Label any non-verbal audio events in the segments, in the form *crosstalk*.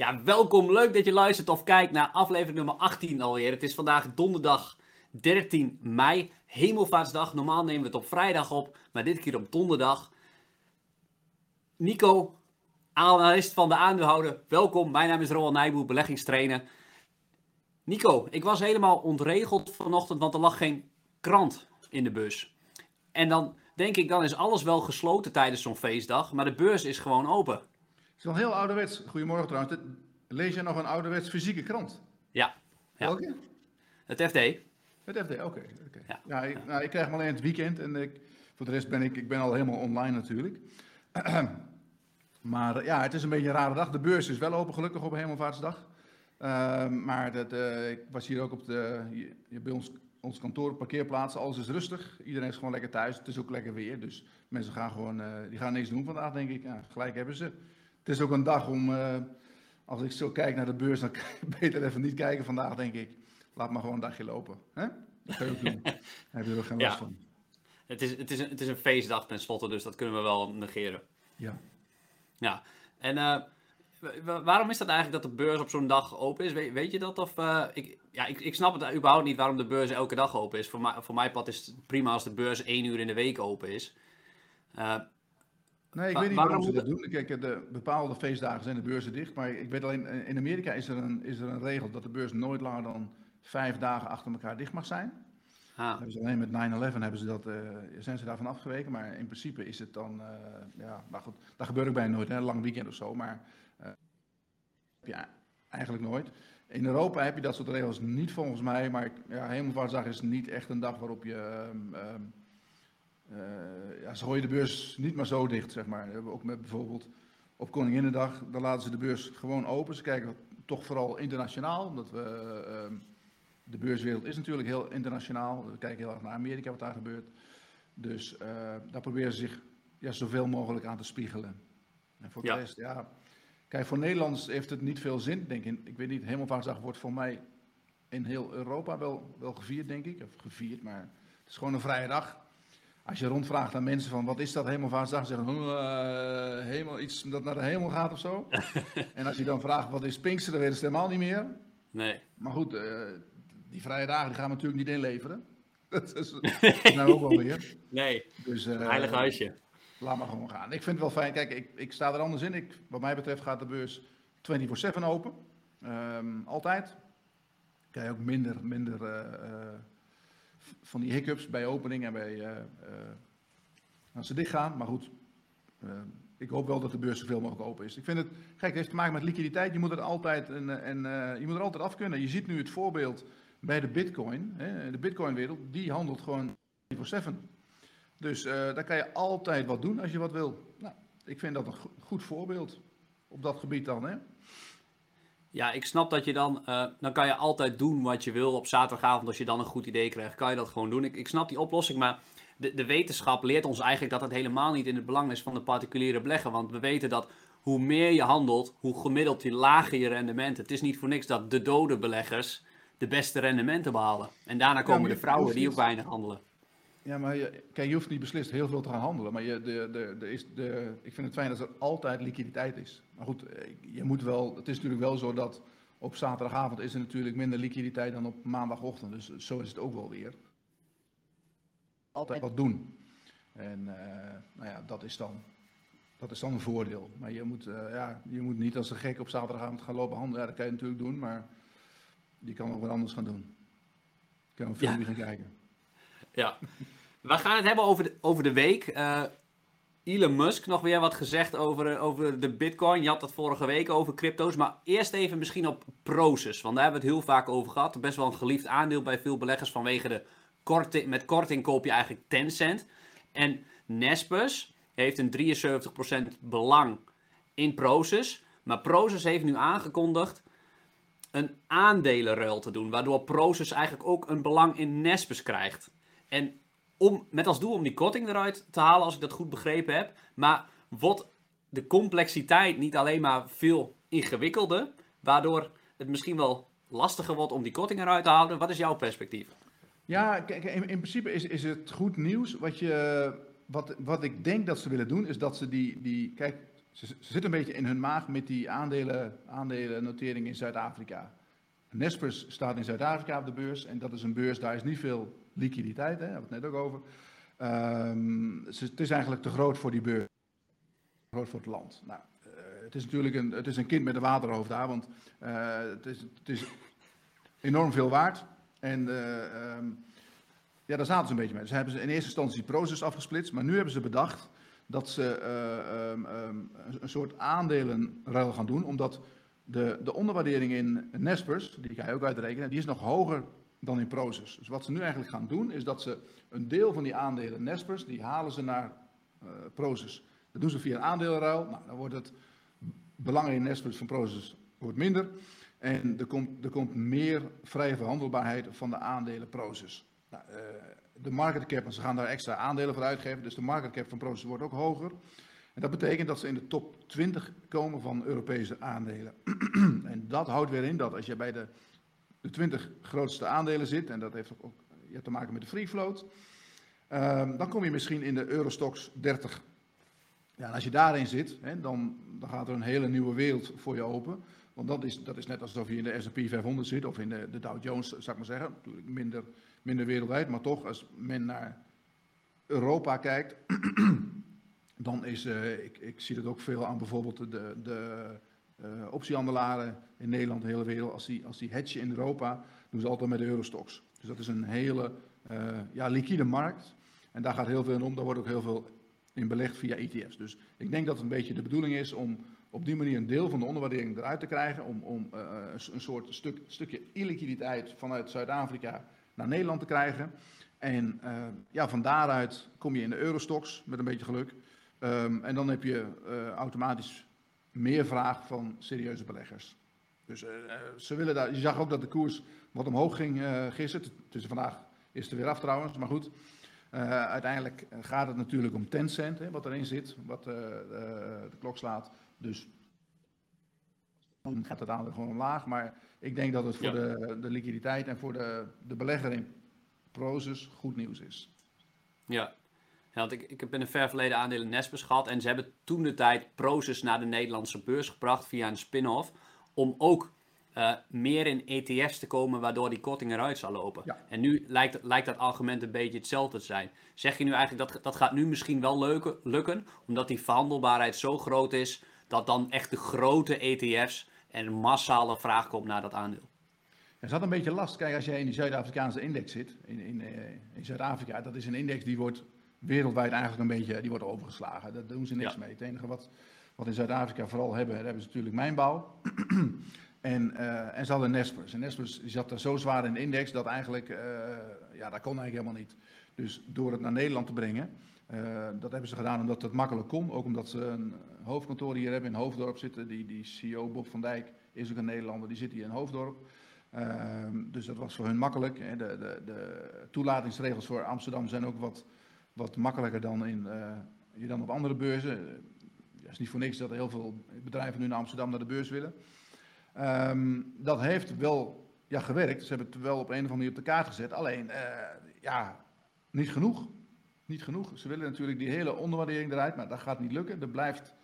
Ja, welkom. Leuk dat je luistert of kijkt naar aflevering nummer 18 alweer. Het is vandaag donderdag 13 mei, Hemelvaartsdag. Normaal nemen we het op vrijdag op, maar dit keer op donderdag. Nico, analist van de aandeelhouder, welkom. Mijn naam is Roland Nijboer, beleggingstrainer. Nico, ik was helemaal ontregeld vanochtend, want er lag geen krant in de bus. En dan denk ik, dan is alles wel gesloten tijdens zo'n feestdag, maar de beurs is gewoon open. Het is wel heel ouderwets. Goedemorgen trouwens. Lees je nog een ouderwets fysieke krant? Ja, Ja. Welke? het FD. Het FD, oké. oké. Ja. Ja. ik, nou, ik krijg hem alleen het weekend en ik, voor de rest ben ik, ik ben al helemaal online natuurlijk. *clears throat* maar ja, het is een beetje een rare dag. De beurs is wel open, gelukkig op Hemelvaartsdag. Ehm, maar dat, eh, ik was hier ook op de, hier, bij ons, ons kantoor, parkeerplaats. Alles is rustig. Iedereen is gewoon lekker thuis. Het is ook lekker weer. Dus mensen gaan gewoon, eh, die gaan niks doen vandaag, denk ik. Ja, gelijk hebben ze. Het is ook een dag om, eh, als ik zo kijk naar de beurs, dan *laughs* beter even niet kijken vandaag, denk ik. Laat maar gewoon een dagje lopen. Hè? Dat kun je ook doen. *laughs* Daar heb je er geen last Ja. van. Het is, het, is een, het is een feestdag tenslotte, dus dat kunnen we wel negeren. Ja. Ja, en eh, wa- wa- waarom is dat eigenlijk dat de beurs op zo'n dag open is? Weet, weet je dat? Of, eh, ik, ja, ik, ik snap het überhaupt niet waarom de beurs elke dag open is. Voor, mij, voor mij pad is het prima als de beurs één uur in de week open is. Eh, Nee, ik weet niet waarom waarom ze dat doen. Kijk, de bepaalde feestdagen zijn de beurzen dicht. Maar ik weet alleen, eh, in Amerika is er een, is er een regel dat de beurs nooit langer dan vijf dagen achter elkaar dicht mag zijn. ah, Hebben ze alleen met 9-11 hebben ze dat, eh, zijn ze daarvan afgeweken. Maar in principe is het dan, eh, ja, maar goed, dat gebeurt ook bijna nooit, hè, een lang weekend of zo. Maar eh, heb je eigenlijk nooit. In Europa heb je dat soort regels niet volgens mij. Maar ja, Hemelvaartsdag is niet echt een dag waarop je... ehm, ehm, eh, ja, ze gooien de beurs niet maar zo dicht, zeg maar. We hebben Ook met bijvoorbeeld op Koninginnedag, dan laten ze de beurs gewoon open. Ze kijken toch vooral internationaal, omdat we, ehm, de beurswereld is natuurlijk heel internationaal. We kijken heel erg naar Amerika, wat daar gebeurt. Dus eh, daar proberen ze zich ja, zoveel mogelijk aan te spiegelen. En voor Ja. de rest, ja... Kijk, voor Nederlands heeft het niet veel zin, denk ik. Ik weet niet, Hemelvaartsdag wordt voor mij in heel Europa wel, wel gevierd, denk ik. Of gevierd, maar het is gewoon een vrije dag. Als je rondvraagt aan mensen van wat is dat Hemelvaartsdag, zeggen ze "Oh, eh, hemel, iets dat naar de hemel gaat of zo. *laughs* en als je dan vraagt wat is Pinksteren, dan weten ze helemaal niet meer. nee. Maar goed, eh, die vrije dagen die gaan we natuurlijk niet inleveren. *laughs* Dat is nou ook wel weer. Nee, Dus, eh, een heilig huisje. Laat maar gewoon gaan. Ik vind het wel fijn. Kijk, ik, ik sta er anders in. Ik, wat mij betreft gaat de beurs 24-7 open. Ehm, altijd. Krijg je ook minder, minder eh, eh, van die hiccups bij opening en bij, eh, als ze dicht gaan. Maar goed, eh, ik hoop wel dat de beurs zoveel mogelijk open is. Ik vind het, kijk, het heeft te maken met liquiditeit. Je moet er altijd, en, je moet er altijd af kunnen. Je ziet nu het voorbeeld bij de bitcoin. Hè, de bitcoinwereld, die handelt gewoon 24-7. Dus daar kan je altijd wat doen als je wat wil. Nou, ik vind dat een go- goed voorbeeld op dat gebied dan. Hè? Ja, ik snap dat je dan, eh, dan kan je altijd doen wat je wil op zaterdagavond. Als je dan een goed idee krijgt, kan je dat gewoon doen. Ik, ik snap die oplossing, maar de, de wetenschap leert ons eigenlijk dat het helemaal niet in het belang is van de particuliere belegger. Want we weten dat hoe meer je handelt, hoe gemiddeld die lager je rendementen. Het is niet voor niks dat de dode beleggers de beste rendementen behalen. En daarna komen de je vrouwen die ook weinig handelen. Ja, maar je, kijk, je hoeft niet beslist heel veel te gaan handelen. Maar je, de, de, de is de, ik vind het fijn dat er altijd liquiditeit is. Maar goed, eh, je moet wel, het is natuurlijk wel zo dat op zaterdagavond is er natuurlijk minder liquiditeit dan op maandagochtend. Dus zo is het ook wel weer. Altijd wat doen. En eh, nou ja, dat is dan, dat is dan een voordeel. Maar je moet, eh, ja, je moet niet als een gek op zaterdagavond gaan lopen handelen. Ja, dat kan je natuurlijk doen, maar je kan ook wat anders gaan doen. Je kan een Ja. filmpje gaan kijken. Ja. We gaan het hebben over de, over de week. Eh, Elon Musk nog weer wat gezegd over, eh, over de bitcoin. Je had dat vorige week over crypto's. Maar eerst even misschien op Proces. Want daar hebben we het heel vaak over gehad. Best wel een geliefd aandeel bij veel beleggers vanwege de korting. Met korting koop je eigenlijk 10 cent. En Nespers heeft een 73% belang in Proces. Maar Proces heeft nu aangekondigd een aandelenruil te doen. Waardoor Proces eigenlijk ook een belang in Nespers krijgt. En om, met als doel om die korting eruit te halen, als ik dat goed begrepen heb. Maar wordt de complexiteit niet alleen maar veel ingewikkelder, waardoor het misschien wel lastiger wordt om die korting eruit te halen? Wat is jouw perspectief? Ja, kijk, in, in principe is, is het goed nieuws. Wat, je, wat, wat ik denk dat ze willen doen, is dat ze die, die. Kijk, ze, ze zitten een beetje in hun maag met die aandelen, aandelennotering in Zuid-Afrika. Nespers staat in Zuid-Afrika op de beurs en dat is een beurs, daar is niet veel liquiditeit, daar hebben we het net ook over. Um, het is eigenlijk te groot voor die beurs, te groot voor het land. Nou, uh, het is natuurlijk een, het is een kind met een waterhoofd daar, want uh, het, is, het is enorm veel waard. En uh, um, ja, daar zaten ze een beetje mee. Dus hebben ze in eerste instantie Proces afgesplitst, maar nu hebben ze bedacht dat ze um, een soort aandelenruil gaan doen, omdat de, de onderwaardering in Nespers, die ga je ook uitrekenen, die is nog hoger dan in Proces. Dus wat ze nu eigenlijk gaan doen, is dat ze een deel van die aandelen Nespers, die halen ze naar uh. Dat doen ze via een aandelenruil. Nou, dan wordt het belang in Nespers van Proces wordt minder. En er komt, er komt meer vrije verhandelbaarheid van de aandelen Proces. Nou, uh, de market cap, want ze gaan daar extra aandelen voor uitgeven, dus de market cap van Proces wordt ook hoger. En dat betekent dat ze in de top 20 komen van Europese aandelen. *clears throat* en dat houdt weer in dat als je bij de, de 20 grootste aandelen zit, en dat heeft ook, te maken met de free float, um, dan kom je misschien in de Eurostox 30. Ja, en als je daarin zit, hè, dan, dan gaat er een hele nieuwe wereld voor je open. Want dat is, dat is net alsof je in de S&P 500 zit of in de, de Dow Jones, zou ik maar zeggen. Natuurlijk minder, minder wereldwijd, maar toch, als men naar Europa kijkt, *clears throat* dan is, uh, ik, ik zie dat ook veel aan bijvoorbeeld de, de uh, optiehandelaren in Nederland, de hele wereld. Als die, als die hedgen in Europa, doen ze altijd met de Eurostox. Dus dat is een hele uh, ja, liquide markt. En daar gaat heel veel in om. Daar wordt ook heel veel in belegd via ETF's. Dus ik denk dat het een beetje de bedoeling is om op die manier een deel van de onderwaardering eruit te krijgen. Om, om uh, een soort stuk, stukje illiquiditeit vanuit Zuid-Afrika naar Nederland te krijgen. En ja, van daaruit kom je in de Eurostox met een beetje geluk. Um, en dan heb je automatisch meer vraag van serieuze beleggers. Dus uh, ze willen daar, je zag ook dat de koers wat omhoog ging uh, gisteren. Dus vandaag is het er weer af trouwens, maar goed. Uh, uiteindelijk gaat het natuurlijk om 10 cent, hè, wat erin zit, wat de klok slaat. Dus dan gaat het aandeel gewoon omlaag. Maar ik denk dat het voor ja. de, de liquiditeit en voor de, de belegger in Prozus goed nieuws is. Ja, ja, want ik, ik heb in een ver verleden aandelen Nespers gehad. En ze hebben toen de tijd Proces naar de Nederlandse beurs gebracht via een spin-off. Om ook uh, meer in ETF's te komen, waardoor die korting eruit zal lopen. Ja. En nu lijkt, lijkt dat argument een beetje hetzelfde te zijn. Zeg je nu eigenlijk dat dat gaat nu misschien wel lukken, lukken omdat die verhandelbaarheid zo groot is, dat dan echt de grote ETF's en een massale vraag komt naar dat aandeel? Er zat een beetje last. Kijk, als jij in die Zuid-Afrikaanse index zit, in, in, in Zuid-Afrika, dat is een index die wordt wereldwijd eigenlijk een beetje, die wordt overgeslagen. Daar doen ze niks ja. mee. Het enige wat, wat in Zuid-Afrika vooral hebben, daar hebben ze natuurlijk mijnbouw. *clears throat* en, uh, en ze hadden Nespers. En Nespers zat daar zo zwaar in de index dat eigenlijk, uh, ja, dat kon eigenlijk helemaal niet. Dus door het naar Nederland te brengen, uh, dat hebben ze gedaan omdat het makkelijk kon. Ook omdat ze een hoofdkantoor hier hebben in Hoofddorp zitten. Die, die CEO Bob van Dijk is ook een Nederlander, die zit hier in Hoofddorp. dus dat was voor hun makkelijk. De, de, de toelatingsregels voor Amsterdam zijn ook wat wat makkelijker dan in, uh, je dan op andere beurzen. Het is niet voor niks dat heel veel bedrijven nu naar Amsterdam naar de beurs willen. Um, dat heeft wel ja, gewerkt. Ze hebben het wel op een of andere manier op de kaart gezet. Alleen, uh, ja, niet genoeg. Niet genoeg. Ze willen natuurlijk die hele onderwaardering eruit, maar dat gaat niet lukken. Er blijft,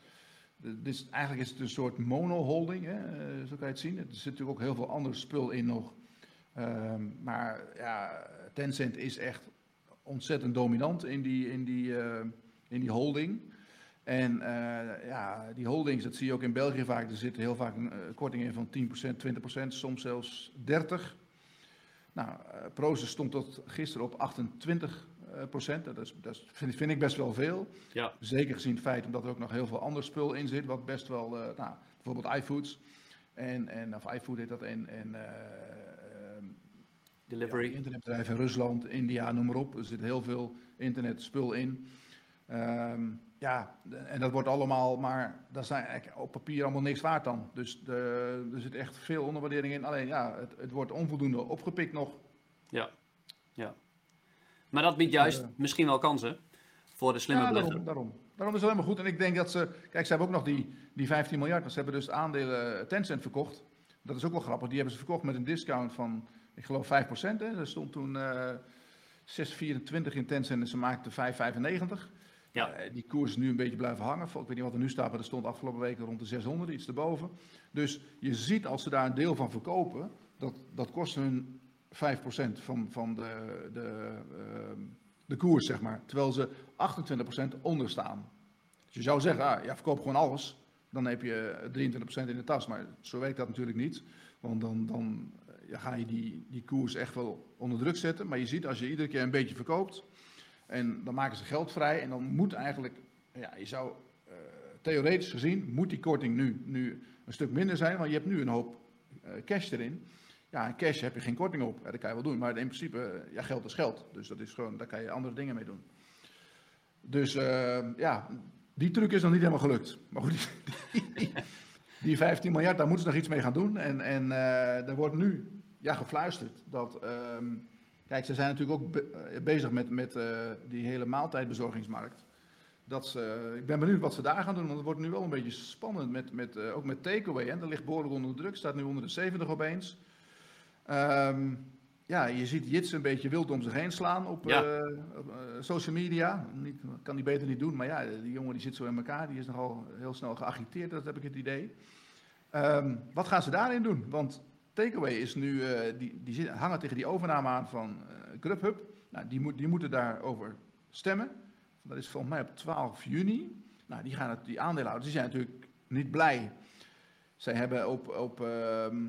dus eigenlijk is het een soort monoholding, hè? zo kan je het zien. Er zit natuurlijk ook heel veel ander spul in nog. Um, maar ja, Tencent is echt ontzettend dominant in die, in die, uh, in die holding. En uh, ja, die holdings, dat zie je ook in België vaak, er zitten heel vaak een uh, korting in van 10%, 20%, soms zelfs 30%. Nou, Proces stond tot gisteren op 28 procent. Dat, is, dat vind, ik best wel veel. Ja. Zeker gezien het feit omdat er ook nog heel veel ander spul in zit, wat best wel, nou, bijvoorbeeld iFoods. En, en, of iFood heet dat, en, en Delivery. Ja, internetbedrijven in Rusland, India, noem maar op. Er zit heel veel internetspul in. Um, ja, en dat wordt allemaal, maar dat is eigenlijk op papier allemaal niks waard dan. Dus de, er zit echt veel onderwaardering in. Alleen ja, het, het, wordt onvoldoende opgepikt nog. Ja, ja. Maar dat biedt juist uh, misschien wel kansen voor de slimme ja. Daarom, daarom. daarom is het helemaal goed. En ik denk dat ze, kijk, ze hebben ook nog die, die 15 miljard. Ze hebben dus aandelen Tencent verkocht. Dat is ook wel grappig. Die hebben ze verkocht met een discount van ik geloof 5%. Hè. Er stond toen uh, 6,24 in Tencent en ze maakten 5,95. Ja. Eh, die koers is nu een beetje blijven hangen. Ik weet niet wat er nu staat, maar er stond afgelopen weken rond de 600, iets erboven. Dus je ziet als ze daar een deel van verkopen, dat, dat kost hun 5% van, van de, de, ehm, de koers, zeg maar. Terwijl ze 28% onder staan. Dus je zou zeggen, ah, ja, verkoop gewoon alles. Dan heb je 23% in de tas. Maar zo werkt dat natuurlijk niet. Want dan, dan eh, ga je die, die koers echt wel onder druk zetten. Maar je ziet als je iedere keer een beetje verkoopt. En dan maken ze geld vrij. En dan moet eigenlijk, ja, je zou eh, theoretisch gezien, moet die korting nu, nu een stuk minder zijn. Want je hebt nu een hoop eh, cash erin. Ja, en cash heb je geen korting op. Dat kan je wel doen. Maar in principe, eh, ja, geld is geld. Dus dat is gewoon, daar kan je andere dingen mee doen. Dus ja, die truc is nog niet helemaal gelukt. Maar goed, *laughs* die, die, die 15 miljard, daar moeten ze nog iets mee gaan doen. En, en eh, er wordt nu ja, gefluisterd dat. ehm, kijk, ze zijn natuurlijk ook be- eh, bezig met, met eh, die hele maaltijdbezorgingsmarkt. Dat ze, ik ben benieuwd wat ze daar gaan doen, want het wordt nu wel een beetje spannend. Met, met, eh, ook met takeaway. hè. Dat ligt behoorlijk onder de druk, staat nu onder de 70 opeens. Ehm, ja, je ziet Jits een beetje wild om zich heen slaan op, Ja. social media. Niet, kan die beter niet doen, maar ja, die jongen die zit zo in elkaar. Die is nogal heel snel geagiteerd, dat heb ik het idee. Ehm, wat gaan ze daarin doen? Want Takeaway is nu, eh, die, die hangen tegen die overname aan van eh Grubhub. Nou, die, moet, die moeten daarover stemmen. Dat is volgens mij op 12 juni. Nou, die, gaan het, die aandeelhouders die zijn natuurlijk niet blij. Zij hebben op, op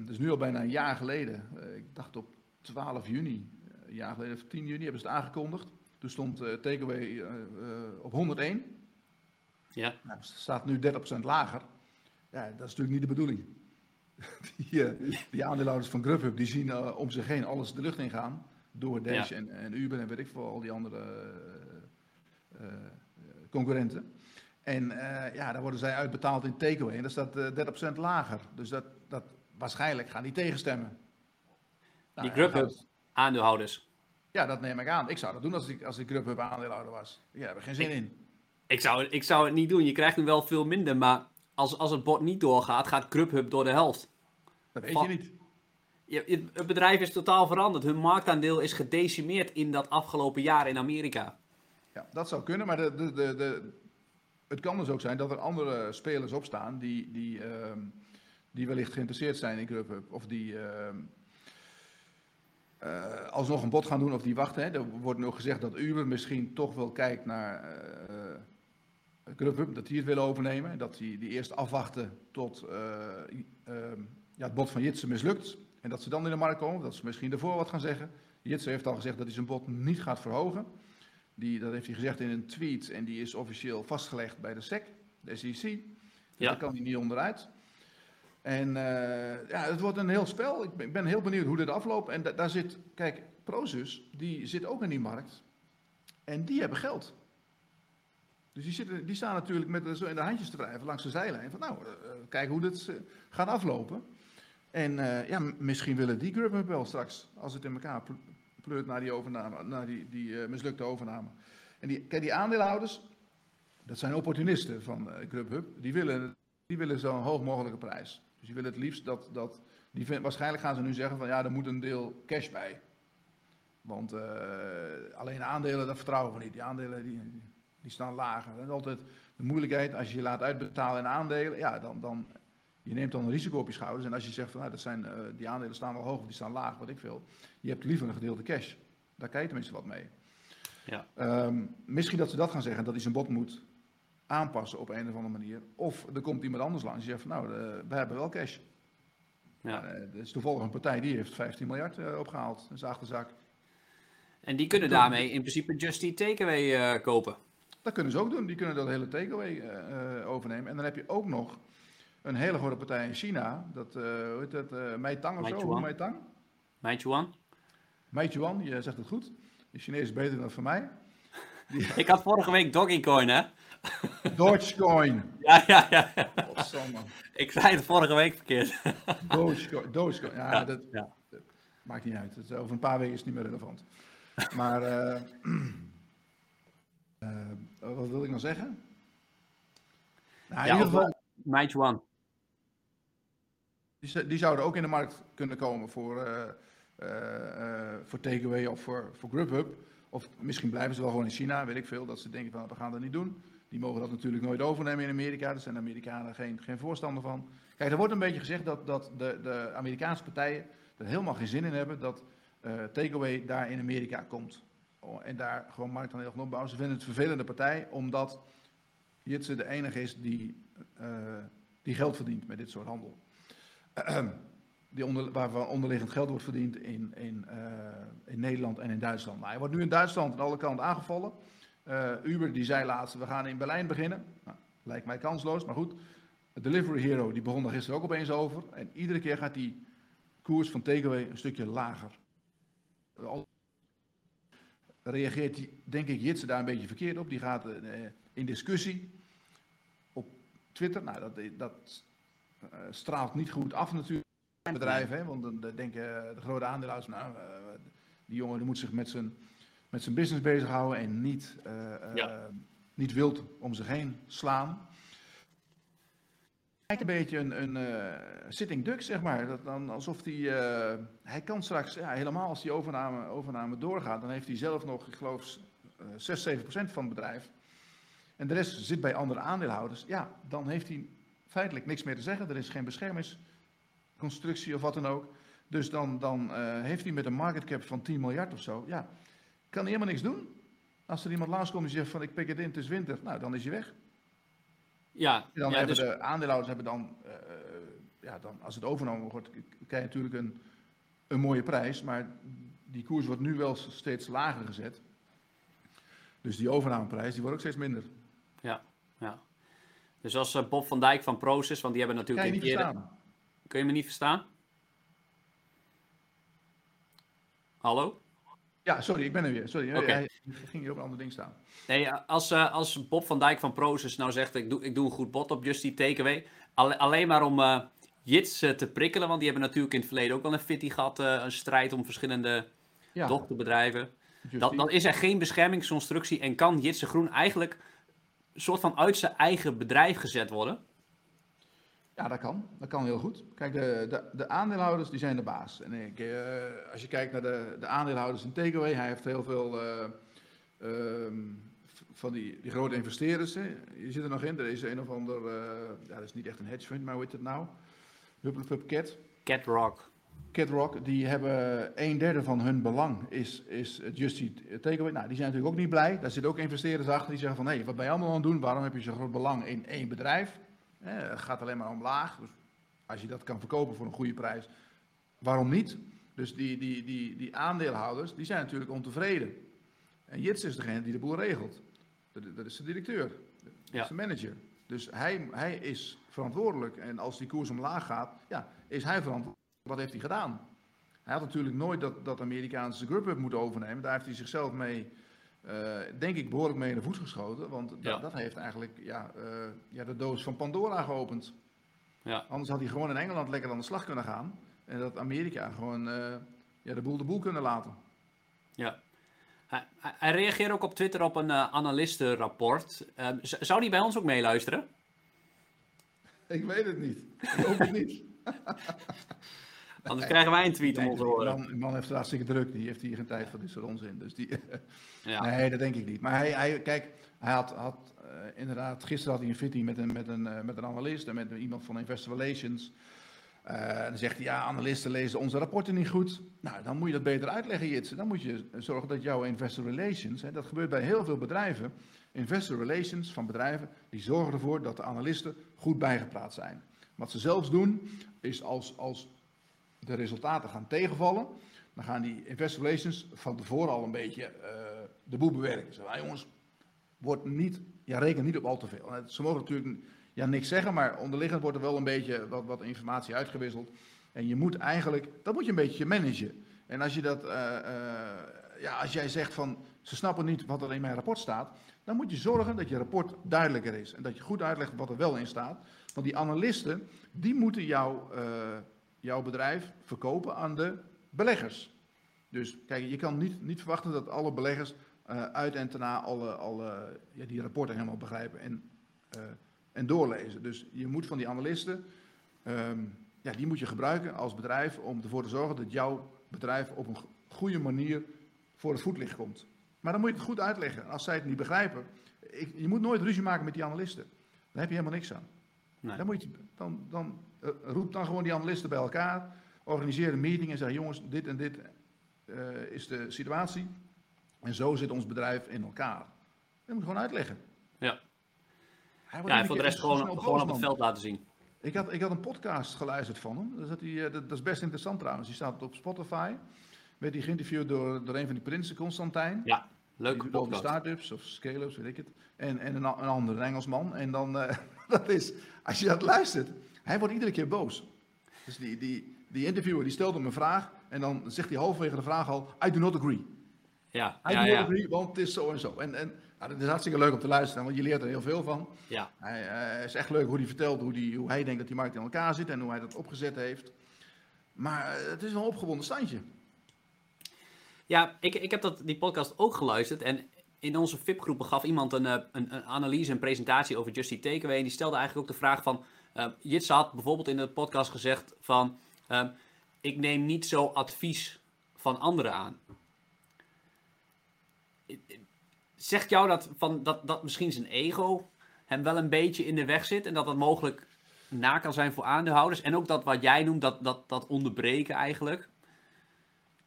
dus nu al bijna een jaar geleden, eh, ik dacht op 12 juni, een jaar geleden of 10 juni, hebben ze het aangekondigd. Toen stond eh Takeaway op 101. Ja. Nou, het staat nu 30% lager. Ja, dat is natuurlijk niet de bedoeling. *laughs* Die, eh, die aandeelhouders van Grubhub die zien eh, om zich heen alles de lucht in gaan. Door Dash Ja. en, en Uber en weet ik veel, al die andere eh, concurrenten. En eh, ja, daar worden zij uitbetaald in takeaway. En dat staat eh 30% lager. Dus dat, dat, waarschijnlijk gaan die tegenstemmen. Nou, Die Grubhub. dat- Aandeelhouders. Ja, dat neem ik aan. Ik zou dat doen als ik, als ik Grubhub aandeelhouder was. Ja, daar heb ik geen zin in. Ik zou, ik zou het niet doen. Je krijgt nu wel veel minder, maar als, als het bord niet doorgaat, gaat Grubhub door de helft. Dat weet je niet. Je, het bedrijf is totaal veranderd. Hun marktaandeel is gedecimeerd in dat afgelopen jaar in Amerika. Ja, dat zou kunnen, maar de, de, de, de, het kan dus ook zijn dat er andere spelers opstaan die, die, ehm, die wellicht geïnteresseerd zijn in Grubhub. Of die ehm, eh, alsnog een bod gaan doen of die wachten. Hè. Er wordt nu ook gezegd dat Uber misschien toch wel kijkt naar eh Grubhub, dat die het willen overnemen. Dat die, die eerst afwachten tot eh, ehm, ja, het bod van Jitsen mislukt. En dat ze dan in de markt komen, dat ze misschien ervoor wat gaan zeggen. Jitsen heeft al gezegd dat hij zijn bod niet gaat verhogen. Die, dat heeft hij gezegd in een tweet en die is officieel vastgelegd bij de SEC, de SEC. Dus Ja. daar kan hij niet onderuit. En eh, ja, het wordt een heel spel. Ik ben, ik ben heel benieuwd hoe dit afloopt. En da- daar zit, kijk, Prozus, die zit ook in die markt. En die hebben geld. Dus die, zitten, die staan natuurlijk met zo in de handjes te wrijven langs de zijlijn. Van nou, eh, eh, kijk hoe dit eh, gaat aflopen. En ja, misschien willen die Grubhub wel straks, als het in elkaar pl- pleurt naar die overname, naar die, die mislukte overname. En die, kijk, die aandeelhouders, dat zijn opportunisten van eh Grubhub, die willen, die willen zo'n hoog mogelijke prijs. Dus die willen het liefst dat, dat die, waarschijnlijk gaan ze nu zeggen van ja, er moet een deel cash bij. Want alleen aandelen, dat vertrouwen we niet. Die aandelen die, die staan lager. Is altijd de moeilijkheid als je je laat uitbetalen in aandelen. Ja, dan, dan, je neemt dan een risico op je schouders. En als je zegt van nou, dat zijn, eh, die aandelen staan wel hoog of die staan laag, wat ik wil. Je hebt liever een gedeelte cash. Daar kan je tenminste wat mee. Ja. Ehm, misschien dat ze dat gaan zeggen, dat hij zijn bod moet aanpassen op een of andere manier. Of er komt iemand anders langs die zegt van nou, eh, we hebben wel cash. Ja. Eh, er is toevallig een partij die heeft 15 miljard eh, opgehaald in zijn achterzak. En die kunnen daarmee in principe Just Eat Takeaway kopen. Dat kunnen ze ook doen. Die kunnen dat hele takeaway eh, overnemen. En dan heb je ook nog een hele grote partij in China. Dat, eh hoe heet dat? Meitang of zo? Meitang? Meituan. Meituan, je zegt het goed. Je Chinees is beter dan van mij. *laughs* Ik had vorige week Dogecoin, hè? Dogecoin. *laughs* Ja, ja, ja. Godsamme. Ik zei het vorige week verkeerd. *laughs* Dogecoin. Dogecoin. Ja, Ja, dat ja. maakt niet uit. Het, over een paar weken is het niet meer relevant. Maar *clears throat* wat wil ik nou zeggen? Nou, in Ja, ieder geval, Meituan. Die, z- die zouden ook in de markt kunnen komen voor, eh, eh, eh, voor takeaway of voor, voor Grubhub. Of misschien blijven ze wel gewoon in China, weet ik veel, dat ze denken van we gaan dat niet doen. Die mogen dat natuurlijk nooit overnemen in Amerika, daar zijn de Amerikanen geen, geen voorstander van. Kijk, er wordt een beetje gezegd dat, dat de, de Amerikaanse partijen er helemaal geen zin in hebben dat uh, takeaway daar in Amerika komt. Oh, en daar gewoon marktaandeel van opbouwen. Ze vinden het een vervelende partij, omdat Jitse de enige is die, uh, die geld verdient met dit soort handel. *clears throat* die onder, waarvan onderliggend geld wordt verdiend in, in, uh, in Nederland en in Duitsland. Nou, hij wordt nu in Duitsland aan alle kanten aangevallen. Uh, Uber die zei laatst, we gaan in Berlijn beginnen. Nou, lijkt mij kansloos, maar goed. Delivery Hero die begon daar gisteren ook opeens over. En iedere keer gaat die koers van takeaway een stukje lager. Reageert, denk ik, Jitse daar een beetje verkeerd op. Die gaat uh, in discussie op Twitter. Nou, dat, dat straalt niet goed af natuurlijk bedrijf, hè? want dan denken de grote aandeelhouders, nou, die jongen moet zich met zijn, met zijn business bezighouden en niet, uh, ja. niet wild om zich heen slaan. Lijkt een beetje een, een sitting duck, zeg maar. Dat dan, alsof hij, hij kan straks, ja, helemaal als die overname, overname doorgaat, dan heeft hij zelf nog, ik geloof, 6, 7 procent van het bedrijf. En de rest zit bij andere aandeelhouders. Ja, dan heeft hij feitelijk niks meer te zeggen. Er is geen beschermings constructie of wat dan ook. Dus dan, dan uh, heeft hij met een market cap van 10 miljard of zo, ja, kan hij helemaal niks doen. Als er iemand langskomt die zegt van ik pik het in, het is winter, nou dan is hij weg. Ja, en dan ja, hebben dus... de aandeelhouders hebben dan, uh, ja, dan, als het overgenomen wordt, krijg je natuurlijk een, een mooie prijs, maar die koers wordt nu wel steeds lager gezet. Dus die overnameprijs die wordt ook steeds minder. Ja, ja. Dus als uh, Bob van Dijk van Proces, want die hebben natuurlijk Kan je niet verstaan? Kun je me niet verstaan? Hallo? Ja, sorry, ik ben er weer. Sorry, okay. ging hier op een ander ding staan. Nee, als, uh, als Bob van Dijk van Proces nou zegt, ik doe, ik doe een goed bot op Just TKW, alle, alleen maar om uh, Jits uh, te prikkelen, want die hebben natuurlijk in het verleden ook wel een fitty gehad, een strijd om verschillende ja. dochterbedrijven. Dan, dan is er geen beschermingsconstructie en kan Jitse Groen eigenlijk een soort van uit zijn eigen bedrijf gezet worden? Ja, dat kan. Dat kan heel goed. Kijk, de, de, de aandeelhouders die zijn de baas. En ik, uh, als je kijkt naar de, de aandeelhouders in Takeaway, hij heeft heel veel uh, uh, van die, die grote investeerders. Hè. Je zit er nog in. Er is een of ander, ja, dat is niet echt een hedge fund, maar hoe heet het nou? Hupplepup Cat. Cat Rock. Cat Rock, die hebben een derde van hun belang is, is Takeaway. Nou, die zijn natuurlijk ook niet blij. Daar zitten ook investeerders achter die zeggen van, hé, hey, wat ben je allemaal aan het doen? Waarom heb je zo'n groot belang in één bedrijf? Het gaat alleen maar omlaag. Dus als je dat kan verkopen voor een goede prijs, waarom niet? Dus die, die, die, die aandeelhouders, die zijn natuurlijk ontevreden. En Jits is degene die de boel regelt. Dat, dat is de directeur, dat ja. is de manager. Dus hij, hij is verantwoordelijk. En als die koers omlaag gaat, ja, is hij verantwoordelijk. Wat heeft hij gedaan? Hij had natuurlijk nooit dat, dat Amerikaanse grub moeten overnemen. Daar heeft hij zichzelf mee uh, denk ik behoorlijk mee in de voet geschoten. Want ja. dat, dat, heeft eigenlijk ja, uh, ja, de doos van Pandora geopend. Ja. Anders had hij gewoon in Engeland lekker aan de slag kunnen gaan. En dat Amerika gewoon uh, ja, de boel de boel kunnen laten. Ja. Hij, hij reageert ook op Twitter op een analistenrapport. zou die bij ons ook meeluisteren? Ik weet het niet. Ik hoop het niet. *laughs* Anders krijgen wij een tweet om ons te horen. De man, heeft het hartstikke druk. Die heeft hier geen tijd voor dit soort onzin. Dus die, ja. Nee, dat denk ik niet. Maar hij, hij kijk, hij had, had uh, inderdaad, gisteren had hij een fitting met een, met, een, uh, met een analist en met iemand van Investor Relations. Uh, dan zegt hij, ja, analisten lezen onze rapporten niet goed. Nou, dan moet je dat beter uitleggen, Jitse. Dan moet je zorgen dat jouw Investor Relations, hè, dat gebeurt bij heel veel bedrijven, Investor Relations van bedrijven, die zorgen ervoor dat de analisten goed bijgepraat zijn. Wat ze zelfs doen, is als, als de resultaten gaan tegenvallen, dan gaan die investor relations van tevoren al een beetje uh, de boel bewerken. Zeggen, ah, jongens, wordt niet, ja, reken niet op al te veel. Ze mogen natuurlijk ja, niks zeggen, maar onderliggend wordt er wel een beetje wat, wat informatie uitgewisseld. En je moet eigenlijk, dat moet je een beetje managen. En als je dat, uh, uh, ja, als jij zegt van, ze snappen niet wat er in mijn rapport staat, dan moet je zorgen dat je rapport duidelijker is. En dat je goed uitlegt wat er wel in staat. Want die analisten, die moeten jou jouw bedrijf verkopen aan de beleggers. Dus kijk, je kan niet, niet verwachten dat alle beleggers uh, uit en daarna alle, alle, ja, die rapporten helemaal begrijpen en, uh, en doorlezen. Dus je moet van die analisten, um, ja, die moet je gebruiken als bedrijf om ervoor te zorgen dat jouw bedrijf op een goede manier voor het voetlicht komt. Maar dan moet je het goed uitleggen. Als zij het niet begrijpen, ik, je moet nooit ruzie maken met die analisten. Daar heb je helemaal niks aan. Nee. Dan, moet je, dan, dan roep dan gewoon die analisten bij elkaar, organiseer een meeting en zeg jongens, dit en dit uh, is de situatie. En zo zit ons bedrijf in elkaar. Dat moet gewoon uitleggen. Ja. Hij Ja, en voor de rest gewoon, gewoon op het veld laten zien. Ik had, ik had een podcast geluisterd van hem. Dat, uh, dat, dat, is best interessant trouwens. Die staat op Spotify. Werd hij geïnterviewd door, door een van die prinsen, Constantijn. Ja, leuk. Die over start-ups of scale-ups, weet ik het. En, en een, een andere Engelsman. En dan, uh, *laughs* dat is, als je dat luistert, hij wordt iedere keer boos. Dus die, die, die interviewer die stelt hem een vraag. En dan zegt hij halverwege de vraag al, I do not agree. Ja, I ja, do not ja. agree, want het is zo en zo. En, en nou, dat is hartstikke leuk om te luisteren, want je leert er heel veel van. ja. Hij uh, is echt leuk hoe hij vertelt hoe, die, hoe hij denkt dat die markt in elkaar zit en hoe hij dat opgezet heeft. Maar uh, het is een opgewonden standje. Ja, ik, ik heb dat, die podcast ook geluisterd. En in onze VIP-groepen gaf iemand een, een, een analyse, een presentatie over Justy Takeaway. En die stelde eigenlijk ook de vraag van... Uh, Jits had bijvoorbeeld in de podcast gezegd van... Uh, ik neem niet zo advies van anderen aan. Zegt jou dat, van, dat, dat misschien zijn ego hem wel een beetje in de weg zit... en dat dat mogelijk na kan zijn voor aandeelhouders? En ook dat wat jij noemt, dat, dat, dat onderbreken eigenlijk...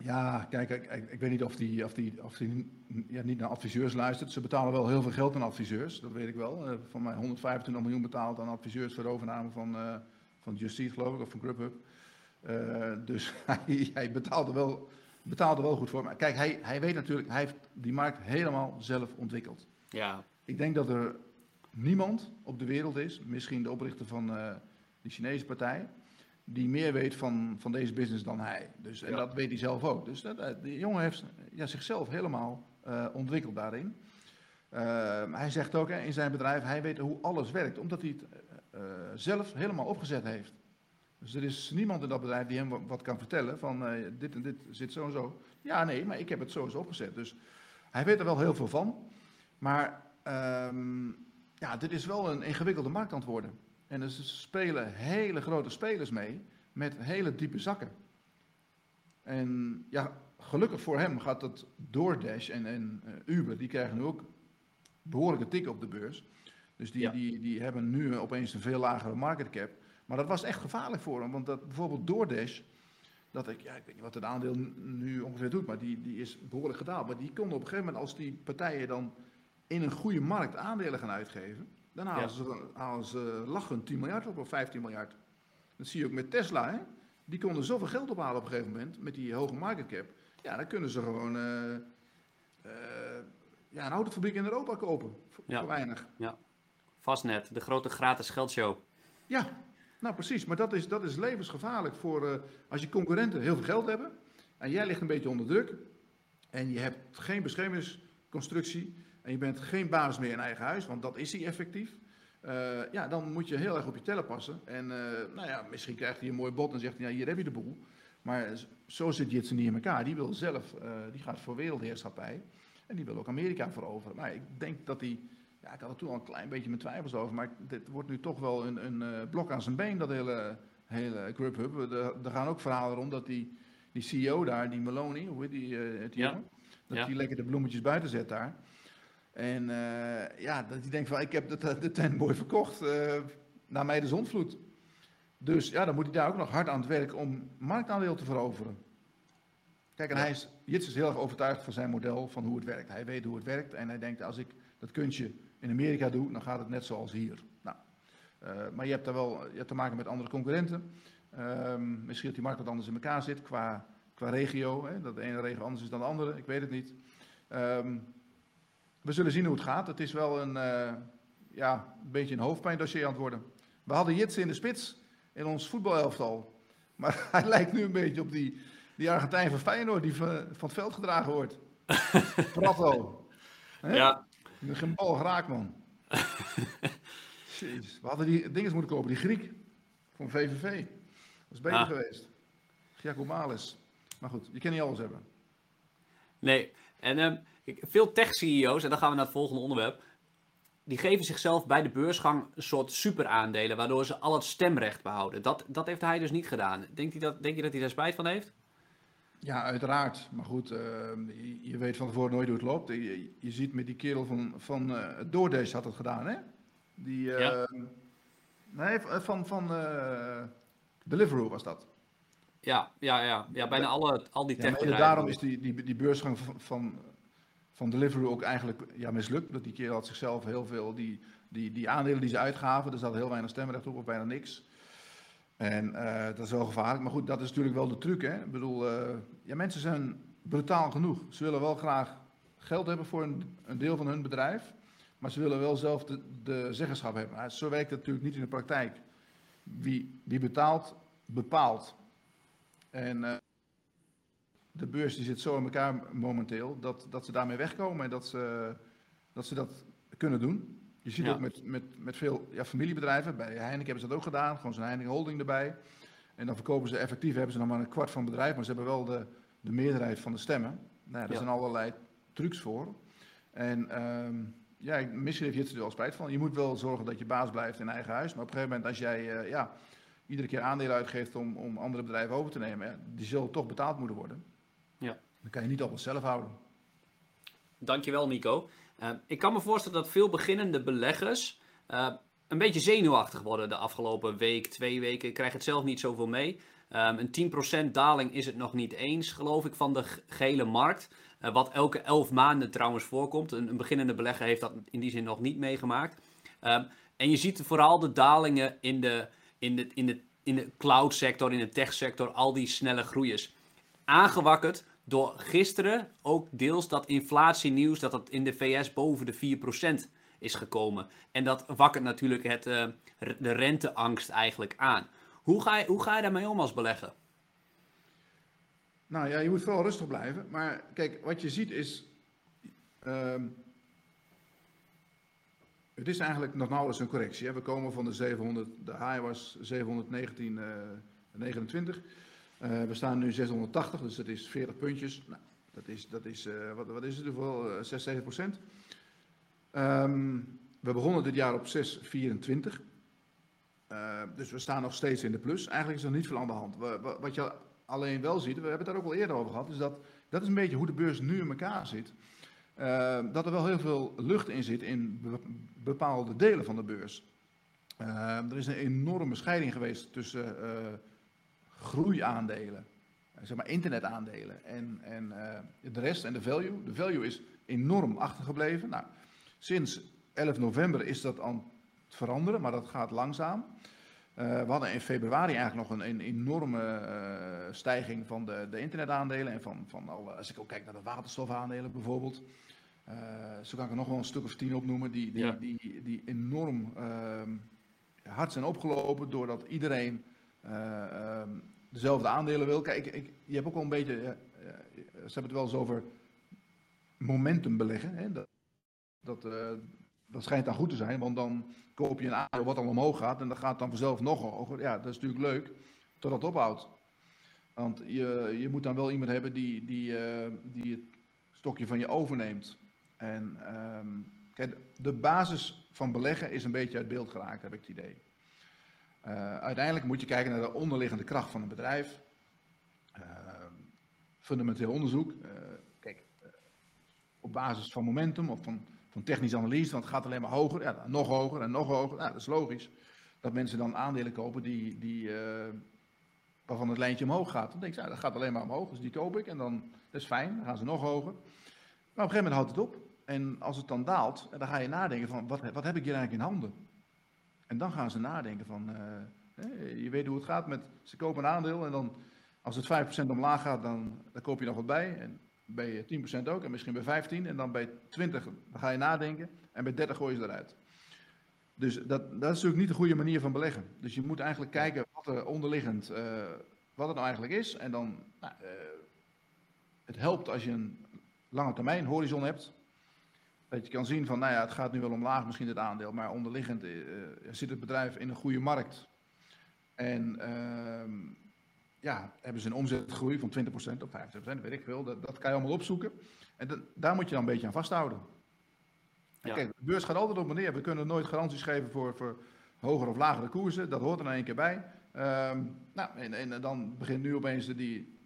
Ja, kijk, ik, ik, ik, weet niet of die, of die, of die ja, niet naar adviseurs luistert. Ze betalen wel heel veel geld aan adviseurs, dat weet ik wel. Uh, van mij 125 miljoen betaald aan adviseurs voor de overname van, uh, van Justice, geloof ik, of van Grubhub. Uh, dus *laughs* hij, hij betaalde, wel, betaalde wel goed voor. Maar kijk, hij, hij weet natuurlijk, hij heeft die markt helemaal zelf ontwikkeld. Ja. Ik denk dat er niemand op de wereld is, misschien de oprichter van die Chinese partij, die meer weet van, van deze business dan hij. Dus, en ja. dat weet hij zelf ook. Dus dat, die jongen heeft ja, zichzelf helemaal uh, ontwikkeld daarin. Uh, hij zegt ook in zijn bedrijf, hij weet hoe alles werkt, omdat hij het uh, zelf helemaal opgezet heeft. Dus er is niemand in dat bedrijf die hem wat kan vertellen van dit en dit zit zo en zo. Ja, nee, maar ik heb het zo eens opgezet. Dus hij weet er wel heel veel van. Maar um, ja, dit is wel een ingewikkelde markt aan het worden. En er spelen hele grote spelers mee met hele diepe zakken. En ja, gelukkig voor hem gaat dat DoorDash en, en uh, Uber, die krijgen nu ook behoorlijke tik op de beurs. Dus die, ja. die, die hebben nu opeens een veel lagere market cap. Maar dat was echt gevaarlijk voor hem, want dat, bijvoorbeeld DoorDash, dat ik, ja, ik weet niet wat het aandeel nu ongeveer doet, maar die, die is behoorlijk gedaald. Maar die konden op een gegeven moment, als die partijen dan in een goede markt aandelen gaan uitgeven, dan halen, ja. ze, halen ze lachend 10 miljard op of 15 miljard. Dat zie je ook met Tesla. Hè? Die konden zoveel geld ophalen op een gegeven moment met die hoge market cap. Ja, dan kunnen ze gewoon uh, uh, ja, een autofabriek in Europa kopen. Voor, ja. voor weinig. Ja. Vastnet, de grote gratis geldshow. Ja, nou precies. Maar dat is, dat is levensgevaarlijk voor uh, als je concurrenten heel veel geld hebben. En jij ligt een beetje onder druk. En je hebt geen beschermingsconstructie. En je bent geen baas meer in eigen huis, want dat is hij effectief. Uh, ja, dan moet je heel erg op je tellen passen. En uh, nou ja, misschien krijgt hij een mooi bod en zegt hij, ja, hier heb je de boel. Maar zo zit Jitsen niet in elkaar. Die wil zelf, uh, die gaat voor wereldheerschappij. En die wil ook Amerika veroveren. Maar ik denk dat hij, ja, ik had er toen al een klein beetje mijn twijfels over. Maar dit wordt nu toch wel een, een blok aan zijn been, dat hele, hele Grubhub. Er, er gaan ook verhalen erom dat die, die CEO daar, die Maloney, hoe heet die, het ja. jongen? Dat Ja. die lekker de bloemetjes buiten zet daar. En uh, ja, dat hij denkt van ik heb de, de tent mooi verkocht uh, naar mij de zondvloed. Dus ja, dan moet hij daar ook nog hard aan het werk om marktaandeel te veroveren. Kijk, en Ja. hij is, Jits is heel erg overtuigd van zijn model, van hoe het werkt. Hij weet hoe het werkt en hij denkt als ik dat kunstje in Amerika doe, dan gaat het net zoals hier. Nou, uh, maar je hebt daar wel je hebt te maken met andere concurrenten. Um, misschien dat die markt wat anders in elkaar zit qua, qua regio. Hè? Dat de ene regio anders is dan de andere, ik weet het niet. Um, we zullen zien hoe het gaat. Het is wel een, uh, ja, een beetje een hoofdpijndossier aan het worden. We hadden Jits in de spits in ons voetbalelftal. Maar *laughs* hij lijkt nu een beetje op die, die Argentijn van Feyenoord die van, van het veld gedragen wordt. *laughs* Prato. Ja. Geen bal geraakt, man. *laughs* Jeez. We hadden die dingen moeten kopen, die Griek van VVV. Dat is beter Ah. geweest. Giacomalis. Maar goed, je kan niet alles hebben. Nee, en ehm, veel tech-CEO's, en dan gaan we naar het volgende onderwerp, die geven zichzelf bij de beursgang een soort superaandelen, waardoor ze al het stemrecht behouden. Dat, dat heeft hij dus niet gedaan. Denkt hij dat, denk je dat hij daar spijt van heeft? Ja, uiteraard. Maar goed, uh, je, je, weet van tevoren nooit hoe het loopt. Je, je ziet met die kerel van, van uh, DoorDash had het gedaan, hè? Die, uh, ja. Nee, van, van uh, Deliveroo was dat. Ja, ja, ja. ja bijna alle, al die techbedrijven. Ja, daarom is die, die, die beursgang van, van, van Deliveroo ook eigenlijk ja, mislukt. Dat die kerel had zichzelf heel veel, die, die, die aandelen die ze uitgaven, er zat heel weinig stemrecht op of bijna niks. En uh, dat is wel gevaarlijk. Maar goed, dat is natuurlijk wel de truc. Hè? Ik bedoel, uh, ja, mensen zijn brutaal genoeg. Ze willen wel graag geld hebben voor een, deel van hun bedrijf. Maar ze willen wel zelf de, de zeggenschap hebben. Maar zo werkt het natuurlijk niet in de praktijk. Wie, wie betaalt, bepaalt. En uh, de beurs die zit zo in elkaar momenteel dat, dat ze daarmee wegkomen en dat ze, dat ze dat kunnen doen. Je ziet ja. ook met, met, met veel ja, familiebedrijven, bij Heineken hebben ze dat ook gedaan, gewoon zo'n Heineken holding erbij. En dan verkopen ze effectief, hebben ze nog maar een kwart van het bedrijf, maar ze hebben wel de, de meerderheid van de stemmen. Nou, ja, er zijn allerlei trucs voor. En um, ja, misschien heeft je er wel spijt van. Je moet wel zorgen dat je baas blijft in eigen huis. Maar op een gegeven moment, als jij uh, ja, iedere keer aandelen uitgeeft om, om andere bedrijven over te nemen, ja, die zullen toch betaald moeten worden. Dan kan je niet alles zelf houden. Dankjewel, Nico. Uh, ik kan me voorstellen dat veel beginnende beleggers uh, een beetje zenuwachtig worden de afgelopen week, twee weken. Ik krijg het zelf niet zoveel mee. Um, een 10% daling is het nog niet eens, geloof ik, van de gele markt. Uh, wat elke 11 maanden trouwens voorkomt. Een, beginnende belegger heeft dat in die zin nog niet meegemaakt. Um, en je ziet vooral de dalingen in de, in de, in de, in de cloud sector, in de tech sector, al die snelle groeiers. Aangewakkerd door gisteren ook deels dat inflatienieuws dat het in de VS boven de 4% is gekomen. En dat wakkert natuurlijk het, uh, de renteangst eigenlijk aan. Hoe ga, je, hoe ga je daarmee om als belegger? Nou ja, je moet vooral rustig blijven. Maar kijk, wat je ziet is. Uh, het is eigenlijk nog nauwelijks een correctie. We komen van de 700, de high was 719, uh, 29. Uh, we staan nu 680, dus dat is 40 puntjes. Nou, dat is, dat is uh, wat, wat, is het hoeveel? Uh, 6, 7 procent. Um, we begonnen dit jaar op 6,24. Uh, dus we staan nog steeds in de plus. Eigenlijk is er niet veel aan de hand. We, wat je alleen wel ziet, we hebben het daar ook al eerder over gehad, is dat dat is een beetje hoe de beurs nu in elkaar zit. Dat er wel heel veel lucht in zit in bepaalde delen van de beurs. Er is een enorme scheiding geweest tussen groeiaandelen, zeg maar internetaandelen en, en uh, de rest en de value. De value is enorm achtergebleven. Nou, sinds 11 november is dat aan het veranderen, maar dat gaat langzaam. Uh, we hadden in februari eigenlijk nog een, een enorme uh, stijging van de, de, internetaandelen en van, van alle, als ik ook kijk naar de waterstofaandelen bijvoorbeeld. Uh, zo kan ik er nog wel een stuk of tien opnoemen die, die, ja. die, die enorm ehm, hard zijn opgelopen doordat iedereen ehm, dezelfde aandelen wil. Kijk, ik, je hebt ook wel een beetje, ze hebben het wel eens over momentum beleggen. Hè? Dat, dat, uh, dat schijnt dan goed te zijn, want dan koop je een aandeel wat al omhoog gaat en dat gaat dan vanzelf nog hoger. Ja, dat is natuurlijk leuk, totdat het ophoudt. Want je, je moet dan wel iemand hebben die, die, uh, die het stokje van je overneemt. En um, kijk, de basis van beleggen is een beetje uit beeld geraakt, heb ik het idee. Uh, uiteindelijk moet je kijken naar de onderliggende kracht van een bedrijf. Uh, fundamenteel onderzoek. Uh, kijk, op basis van momentum of van, van technische analyse, want het gaat alleen maar hoger, ja, nog hoger en nog hoger. Nou, dat is logisch. Dat mensen dan aandelen kopen die, die, waarvan het lijntje omhoog gaat. Dan denk je, ja, dat gaat alleen maar omhoog, dus die koop ik en dan dat is fijn, dan gaan ze nog hoger. Maar op een gegeven moment houdt het op. En als het dan daalt, dan ga je nadenken van, wat, wat heb ik hier eigenlijk in handen? En dan gaan ze nadenken van, uh, je weet hoe het gaat met, ze kopen een aandeel en dan, als het 5% omlaag gaat, dan, dan koop je nog wat bij. En bij 10% ook, en misschien bij 15%, en dan bij 20% dan ga je nadenken, en bij 30% gooi je ze eruit. Dus dat, dat is natuurlijk niet de goede manier van beleggen. Dus je moet eigenlijk kijken wat er onderliggend, uh, wat het nou eigenlijk is. En dan, nou, uh, het helpt als je een lange termijn horizon hebt. Dat je kan zien van, nou ja, het gaat nu wel omlaag misschien het aandeel, maar onderliggend uh, zit het bedrijf in een goede markt. En uh, ja, hebben ze een omzetgroei van 20% of 25%, weet ik veel. Dat, dat kan je allemaal opzoeken. En dat, daar moet je dan een beetje aan vasthouden. Ja. Kijk, de beurs gaat altijd op en neer. We kunnen nooit garanties geven voor, voor hogere of lagere koersen. Dat hoort er in één keer bij. Um, nou, en, en, dan begint nu opeens die,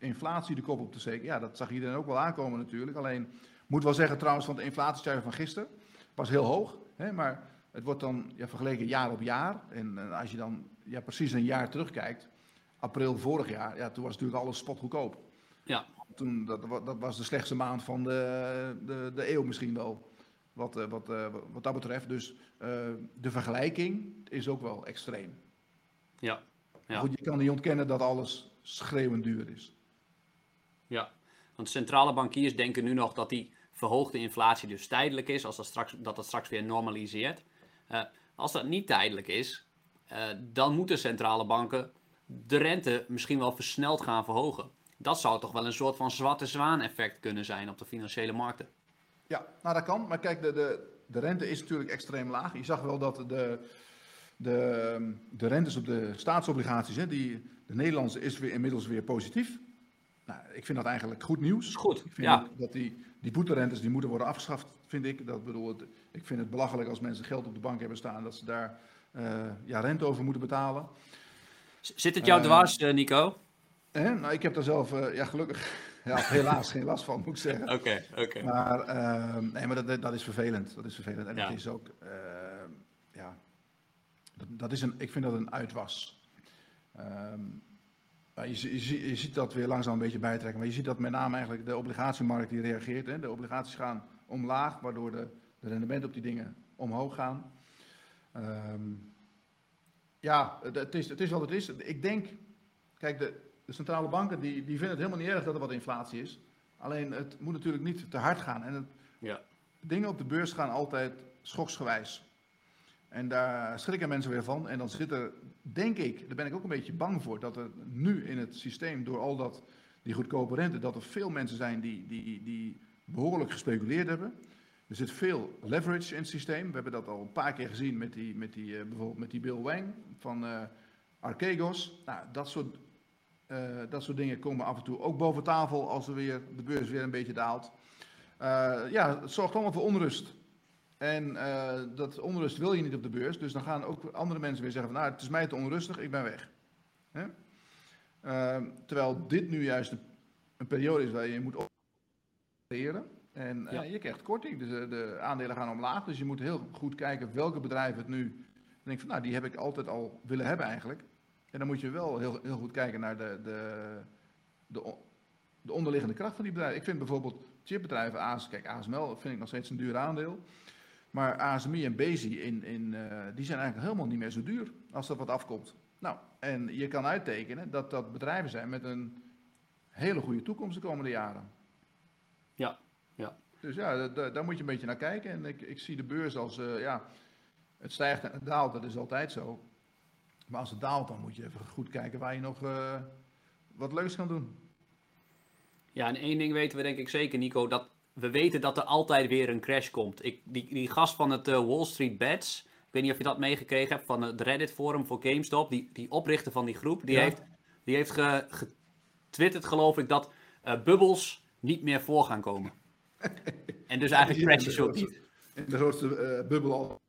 inflatie de kop op te steken. Ja, dat zag iedereen ook wel aankomen natuurlijk. Alleen, moet wel zeggen trouwens, van de inflatiecijfer van gisteren was heel hoog. Hè, maar het wordt dan ja, vergeleken jaar op jaar. En, en als je dan ja, precies een jaar terugkijkt, april vorig jaar, ja, toen was natuurlijk alles spotgoedkoop. Ja. Toen, dat, dat was de slechtste maand van de, de, de eeuw misschien wel. Wat, eh, wat, eh, wat dat betreft. Dus eh, de vergelijking is ook wel extreem. Ja. Ja. Goed, je kan niet ontkennen dat alles schreeuwend duur is. Ja, want centrale bankiers denken nu nog dat die verhoogde inflatie dus tijdelijk is, als dat straks, dat dat straks weer normaliseert. Eh, als dat niet tijdelijk is, eh, dan moeten centrale banken de rente misschien wel versneld gaan verhogen. Dat zou toch wel een soort van zwarte zwaan effect kunnen zijn op de financiële markten. Ja, nou dat kan. Maar kijk, de, de, de rente is natuurlijk extreem laag. Je zag wel dat de, de, de rentes op de staatsobligaties, hè, die, de Nederlandse is weer inmiddels weer positief. Nou, ik vind dat eigenlijk goed nieuws. goed, Ik vind ja. dat die, die boeterentes die moeten worden afgeschaft, vind ik. Dat bedoel, ik vind het belachelijk als mensen geld op de bank hebben staan, dat ze daar eh, ja, rente over moeten betalen. Zit het jou Eh, dwars, eh, Nico? Hè? Nou, ik heb daar zelf, ja, gelukkig, *laughs* ja, helaas geen last van, moet ik zeggen. *laughs* Oké, oké. Maar, ehm, nee, maar dat, dat is vervelend. Dat is vervelend. En Ja. het is ook, ehm, ja, dat, dat is een, ik vind dat een uitwas. Ehm, maar je, je, zie- je ziet dat weer langzaam een beetje bijtrekken. Maar je ziet dat met name eigenlijk de obligatiemarkt die reageert. Hè. De obligaties gaan omlaag, waardoor de, de rendementen op die dingen omhoog gaan. Ehm, ja, het, het is, het is wat het is. Ik denk, kijk, de, de centrale banken die, die vinden het helemaal niet erg dat er wat inflatie is. Alleen het moet natuurlijk niet te hard gaan. En het, Ja. dingen op de beurs gaan altijd schoksgewijs. En daar schrikken mensen weer van. En dan zit er, denk ik, daar ben ik ook een beetje bang voor, dat er nu in het systeem, door al dat, die goedkope rente, dat er veel mensen zijn die, die, die behoorlijk gespeculeerd hebben. Er zit veel leverage in het systeem. We hebben dat al een paar keer gezien met die, met die, eh, bijvoorbeeld met die Bill Wang van eh Archegos. Nou, dat soort, eh, dat soort dingen komen af en toe ook boven tafel als er weer, de beurs weer een beetje daalt. Ja, het zorgt allemaal voor onrust. En eh, dat onrust wil je niet op de beurs. Dus dan gaan ook andere mensen weer zeggen van, nou, het is mij te onrustig, ik ben weg. Hè? Eh, terwijl dit nu juist een, een periode is waar je moet opereren. En eh, Ja. je krijgt korting, dus de, de aandelen gaan omlaag. Dus je moet heel goed kijken welke bedrijven het nu... Dan denk ik van, nou, die heb ik altijd al willen hebben eigenlijk. En dan moet je wel heel, heel goed kijken naar de, de, de, de onderliggende kracht van die bedrijven. Ik vind bijvoorbeeld chipbedrijven, AS, kijk, ASML vind ik nog steeds een duur aandeel. Maar ASMI en Bezi, in, in, eh, die zijn eigenlijk helemaal niet meer zo duur als dat wat afkomt. Nou, en je kan uittekenen dat dat bedrijven zijn met een hele goede toekomst de komende jaren. Ja, ja. Dus ja, da- da- daar moet je een beetje naar kijken. En ik, ik zie de beurs als, eh, ja, het stijgt en het daalt, dat is altijd zo. Maar als het daalt, dan moet je even goed kijken waar je nog eh, wat leuks kan doen. Ja, en één ding weten we denk ik zeker, Nico, dat we weten dat er altijd weer een crash komt. Ik, die, die gast van het eh, Wall Street Bets, ik weet niet of je dat meegekregen hebt, van het Reddit forum voor GameStop, die, die oprichter van die groep, die Ja. heeft, die heeft ge- getwitterd geloof ik dat eh, bubbels niet meer voor gaan komen. en dus eigenlijk crashes ook niet. De grootste eh, bubbel al.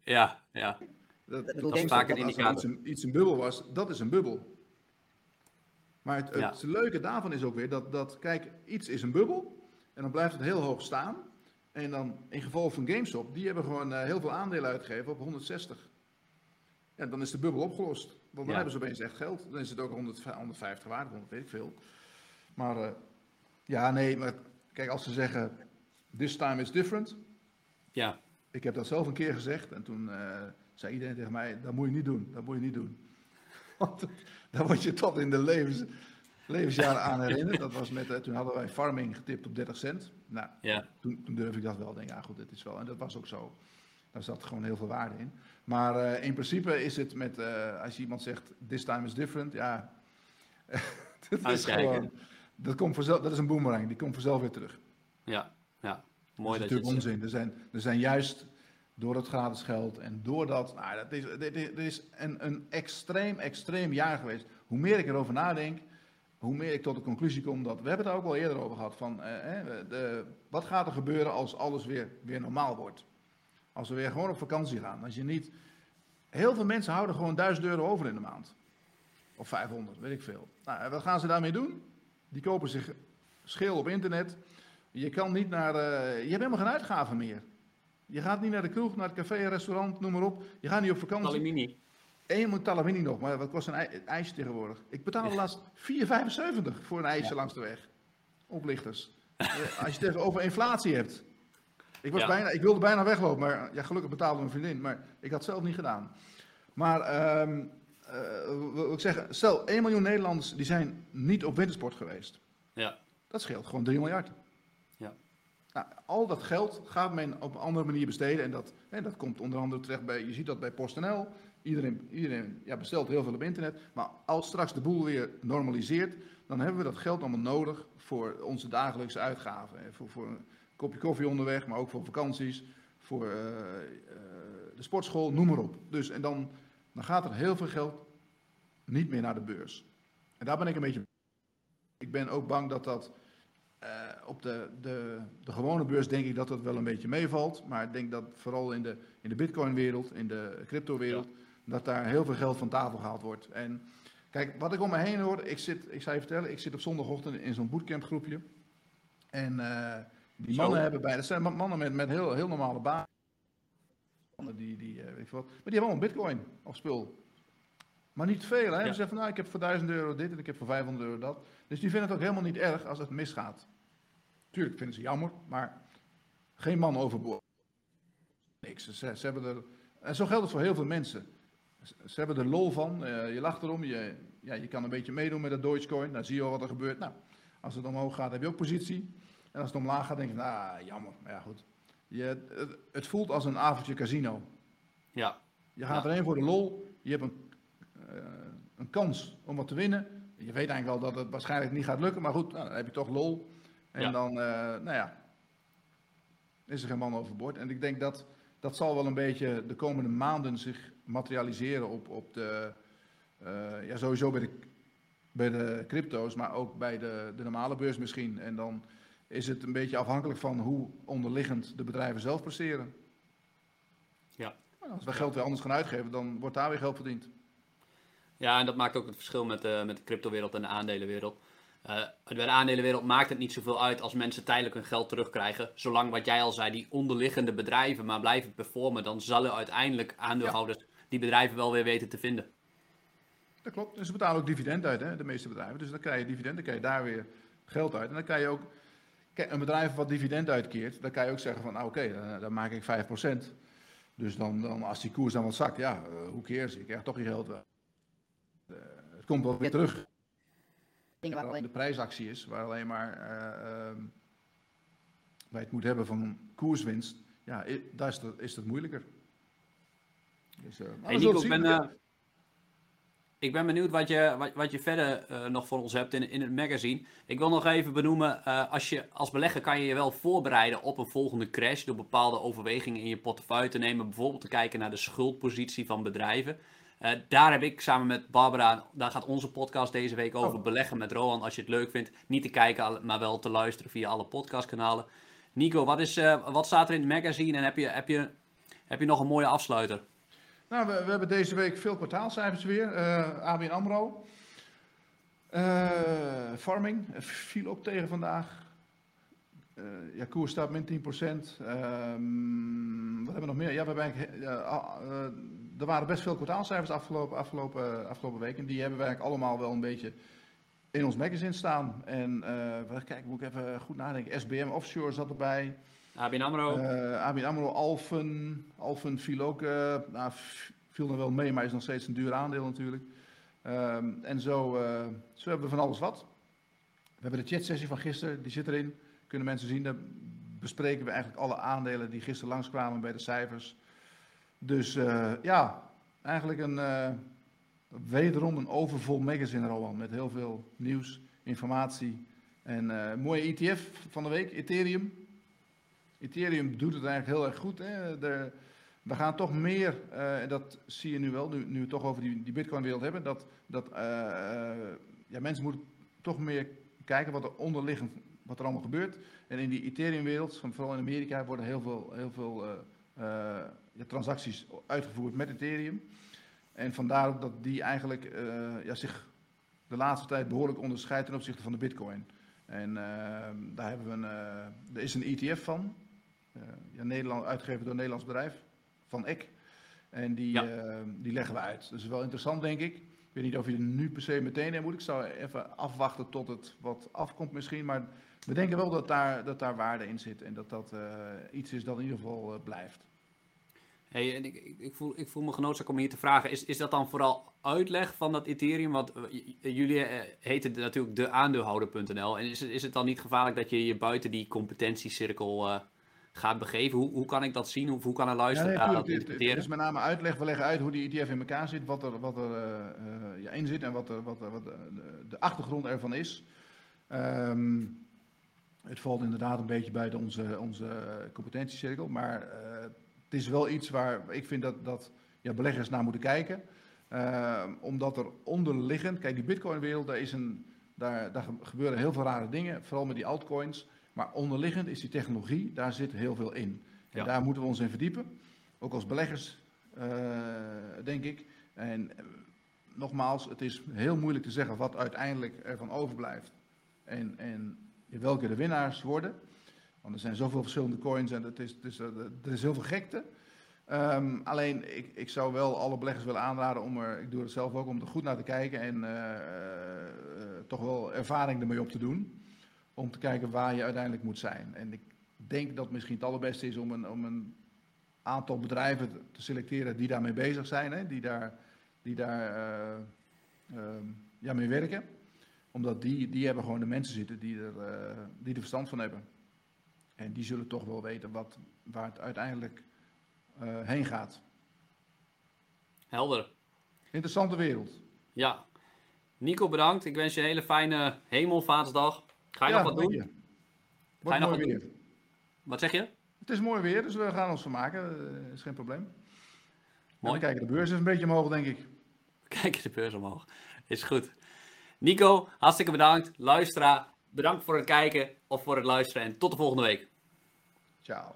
Ja, ja. Dat, Dat is vaak een als er indicator. Iets een, iets een bubbel was, dat is een bubbel. Maar het, Ja. het leuke daarvan is ook weer dat, dat, kijk, iets is een bubbel. En dan blijft het heel hoog staan. En dan, in geval van GameStop, die hebben gewoon eh, heel veel aandelen uitgegeven op 160. Ja, dan is de bubbel opgelost. Want dan Ja. hebben ze opeens echt geld. Dan is het ook 100, 150 waard, 100 weet ik veel. Maar eh, ja, nee, maar kijk, als ze zeggen, this time is different. Ja, Ik heb dat zelf een keer gezegd en toen eh, zei iedereen tegen mij, dat moet je niet doen, dat moet je niet doen. *laughs* Want daar word je tot in de levens, levensjaren aan herinnerd. Dat was met, eh, toen hadden wij farming getipt op 30 cent. Nou, ja, toen, toen durf ik dat wel. Denk, ja goed, dit is wel. En dat was ook zo. Daar zat gewoon heel veel waarde in. Maar eh, in principe is het met, eh, als je iemand zegt, this time is different, ja. *laughs* dat is gewoon, dat, komt vanzelf, dat is een boomerang, die komt vanzelf weer terug. ja, ja. Mooi dat dat is je het natuurlijk zegt. onzin. Er zijn, er zijn juist door het gratis geld en doordat. Nou, dat is, dit, dit is een, een extreem, extreem jaar geweest. Hoe meer ik erover nadenk, hoe meer ik tot de conclusie kom dat. We hebben het er ook al eerder over gehad. Van, eh, de, wat gaat er gebeuren als alles weer, weer normaal wordt? Als we weer gewoon op vakantie gaan. Als je niet. Heel veel mensen houden gewoon 1000 euro over in de maand. Of 500, weet ik veel. Nou, wat gaan ze daarmee doen? Die kopen zich schil op internet. Je kan niet naar, eh, je hebt helemaal geen uitgaven meer. Je gaat niet naar de kroeg, naar het café, restaurant, noem maar op. Je gaat niet op vakantie. Aluminie. Eén moet Talamini nog, maar wat kost een ij- ijsje tegenwoordig? Ik betaalde laatst 4,75 voor een ijsje langs de weg. Oplichters. Eh, Als je het over inflatie hebt. Ik, was Ja. bijna, ik wilde bijna weglopen, maar ja, gelukkig betaalde mijn vriendin. Maar ik had het zelf niet gedaan. Maar eh, wil ik zeggen, stel 1 miljoen Nederlanders die zijn niet op wintersport geweest. Ja. Dat scheelt gewoon 3 miljard. Ja. Nou, al dat geld gaat men op een andere manier besteden. En dat, hè, dat komt onder andere terecht bij, je ziet dat bij PostNL. Iedereen, iedereen ja, bestelt heel veel op internet. Maar als straks de boel weer normaliseert, dan hebben we dat geld allemaal nodig voor onze dagelijkse uitgaven. Voor, voor een kopje koffie onderweg, maar ook voor vakanties, voor eh, eh, de sportschool, noem maar op. Dus, en dan, dan gaat er heel veel geld niet meer naar de beurs. En daar ben ik een beetje. Ik ben ook bang dat dat eh, op de, de, de gewone beurs denk ik dat dat wel een beetje meevalt. Maar ik denk dat vooral in de, in de bitcoin-wereld, in de crypto-wereld, dat daar heel veel geld van tafel gehaald wordt. En kijk, wat ik om me heen hoor, ik, zit, ik zou je vertellen, ik zit op zondagochtend in zo'n bootcamp groepje. En eh, die Zo. mannen hebben bij, dat zijn mannen met, met heel, heel normale banen. Mannen Die, die, eh, weet je wat, maar die hebben allemaal bitcoin of spul. Maar niet veel, hè? Ja. Ze zeggen van, nou, ik heb voor 1000 euro dit en ik heb voor 500 euro dat. Dus die vinden het ook helemaal niet erg als het misgaat. Tuurlijk vinden ze jammer, maar geen man overboord. Niks. Ze, ze hebben er, en zo geldt het voor heel veel mensen. Ze, hebben er lol van, eh, je lacht erom, je, ja, je kan een beetje meedoen met dat Dogecoin. Dan zie je al wat er gebeurt. Nou, als het omhoog gaat, heb je ook positie. En als het omlaag gaat, denk je, nou, jammer. Maar ja, goed. Je, het, het voelt als een avondje casino. Ja. Je gaat Ja. erheen voor de lol. Je hebt een, eh, een kans om wat te winnen. Je weet eigenlijk wel dat het waarschijnlijk niet gaat lukken. Maar goed, nou, dan heb je toch lol. En Ja. dan, eh, nou ja, is er geen man overboord. En ik denk dat dat zal wel een beetje de komende maanden zich materialiseren op, op de, eh, ja, sowieso bij de, bij de crypto's, maar ook bij de, de normale beurs misschien. En dan is het een beetje afhankelijk van hoe onderliggend de bedrijven zelf presteren. Ja. Nou, Als we geld weer anders gaan uitgeven, dan wordt daar weer geld verdiend. Ja, en dat maakt ook het verschil met, de met de cryptowereld en de aandelenwereld. Eh, bij de aandelenwereld maakt het niet zoveel uit als mensen tijdelijk hun geld terugkrijgen. Zolang wat jij al zei, die onderliggende bedrijven maar blijven performen, dan zullen uiteindelijk aandeelhouders die bedrijven wel weer weten te vinden. Dat klopt. En ze betalen ook dividend uit, hè, de meeste bedrijven. Dus dan krijg je dividend, dan krijg je daar weer geld uit. En dan kan je ook, kijk, een bedrijf wat dividend uitkeert, dan kan je ook zeggen van, nou oké, dan, dan maak ik 5%. Dus dan, dan, als die koers dan wat zakt, ja, eh, hoe cares, je krijgt toch je geld wel. Eh, het komt wel weer terug. De prijsactie is, waar alleen maar eh, ehm, wij het moet hebben van koerswinst, ja, daar is het, is het moeilijker. Dus, eh, Hey zullen Nico, ik ben, eh, ik ben benieuwd wat je, wat, wat je verder eh, nog voor ons hebt in, in het magazine. Ik wil nog even benoemen, als, je, als belegger kan je je wel voorbereiden op een volgende crash door bepaalde overwegingen in je portefeuille te nemen. Bijvoorbeeld te kijken naar de schuldpositie van bedrijven. Daar heb ik samen met Barbara, daar gaat onze podcast deze week over Oh. beleggen met Rohan. Als je het leuk vindt, niet te kijken, maar wel te luisteren via alle podcastkanalen. Nico, wat, is, wat staat er in het magazine en heb je, heb je, heb je nog een mooie afsluiter? Nou, we, we hebben deze week veel kwartaalcijfers weer. Eh ABN AMRO. Eh, farming viel ook tegen vandaag. Eh ja, koers staat min 10%. Ehm, wat hebben we nog meer? Ja, we hebben ah, er waren best veel kwartaalcijfers afgelopen, afgelopen, afgelopen weken. Die hebben we eigenlijk allemaal wel een beetje in ons magazine staan. En kijk, moet ik even goed nadenken. SBM Offshore zat erbij. ABN AMRO? Eh ABN AMRO, Alphen. Alphen viel ook, eh, nou, viel er wel mee, maar is nog steeds een duur aandeel natuurlijk. Ehm, en zo, eh, zo hebben we van alles wat. We hebben de chatsessie van gisteren, die zit erin. Kunnen mensen zien, daar bespreken we eigenlijk alle aandelen die gisteren langskwamen bij de cijfers. Dus ja, eigenlijk een, wederom een overvol magazine Roland, met heel veel nieuws, informatie. En mooie ETF van de week, Ethereum. Ethereum doet het eigenlijk heel erg goed. Hè? We gaan toch meer, eh, en dat zie je nu wel, nu, nu we het toch over die, die Bitcoin-wereld hebben, dat, dat eh, eh, ja, mensen moeten toch meer kijken wat er onderliggend, wat er allemaal gebeurt. En in die Ethereum-wereld, vooral in Amerika, worden heel veel, heel veel transacties uitgevoerd met Ethereum. En vandaar ook dat die eigenlijk ja, zich de laatste tijd behoorlijk onderscheidt ten opzichte van de bitcoin. En ehm, daar hebben we een, er is een ETF van, ja, Nederland, uitgegeven door een Nederlands bedrijf, van EK. En die, Ja. ehm, die leggen we uit. Dat is wel interessant, denk ik. Ik weet niet of je er nu per se meteen in moet. Ik zou even afwachten tot het wat afkomt misschien. Maar we denken wel dat daar, dat daar waarde in zit. En dat dat eh, iets is dat in ieder geval eh, blijft. Hey, en ik, ik, voel, ik voel me genoodzaakt om hier te vragen. Is, is dat dan vooral uitleg van dat Ethereum? Want eh, jullie eh, heten natuurlijk de aandeelhouder.nl. En is, het- is het dan niet gevaarlijk dat je je buiten die competentiecirkel eh, gaat begeven? Hoe, hoe kan ik dat zien? Hoe, hoe kan een Ja, luisteraar nee, dat tuurlijk. Het, interpreteren? is met name uitleg. We leggen uit hoe die ETF in elkaar zit, wat er, wat er eh, eh, ja, in zit en wat, er, wat, wat de, de- achtergrond ervan is. Ehm, het valt inderdaad een beetje buiten onze, onze competentiecirkel, maar eh, het is wel iets waar ik vind dat, dat ja, beleggers naar moeten kijken. Ehm, omdat er onderliggend, kijk, die Bitcoin-wereld, daar, is een, daar, daar gebeuren heel veel rare dingen, vooral met die altcoins. Maar onderliggend is die technologie, daar zit heel veel in. En Ja. daar moeten we ons in verdiepen. Ook als beleggers, eh, denk ik. En eh, nogmaals, het is heel moeilijk te zeggen wat uiteindelijk ervan overblijft. En, en welke de winnaars worden. Want er zijn zoveel verschillende coins en het is, het is, eh, er is heel veel gekte. Ehm, alleen, ik, ik zou wel alle beleggers willen aanraden om er, ik doe het zelf ook, om er goed naar te kijken en toch wel ervaring ermee op te doen. Om te kijken waar je uiteindelijk moet zijn. En ik denk dat misschien het allerbeste is om een, om een aantal bedrijven te- te selecteren die daarmee bezig zijn, hè, die daar, die daar eh, ehm, ja, mee werken. Omdat die, die hebben gewoon de mensen zitten die er, eh, die er verstand van hebben. En die zullen toch wel weten wat, waar het uiteindelijk eh, heen gaat. Helder. Interessante wereld. Ja. Nico, bedankt. Ik wens je een hele fijne hemelvaartsdag. Ga je Ja, nog wat doen? je. Ga je nog mooi wat weer. Wat zeg je? Het is mooi weer, dus we gaan ons vermaken. Dat is geen probleem. Mooi. Kijken, de beurs is een beetje omhoog, denk ik. *laughs* Kijk de beurs omhoog. Is goed. Nico, hartstikke bedankt. Luisteraar, bedankt voor het kijken of voor het luisteren. En tot de volgende week. Ciao.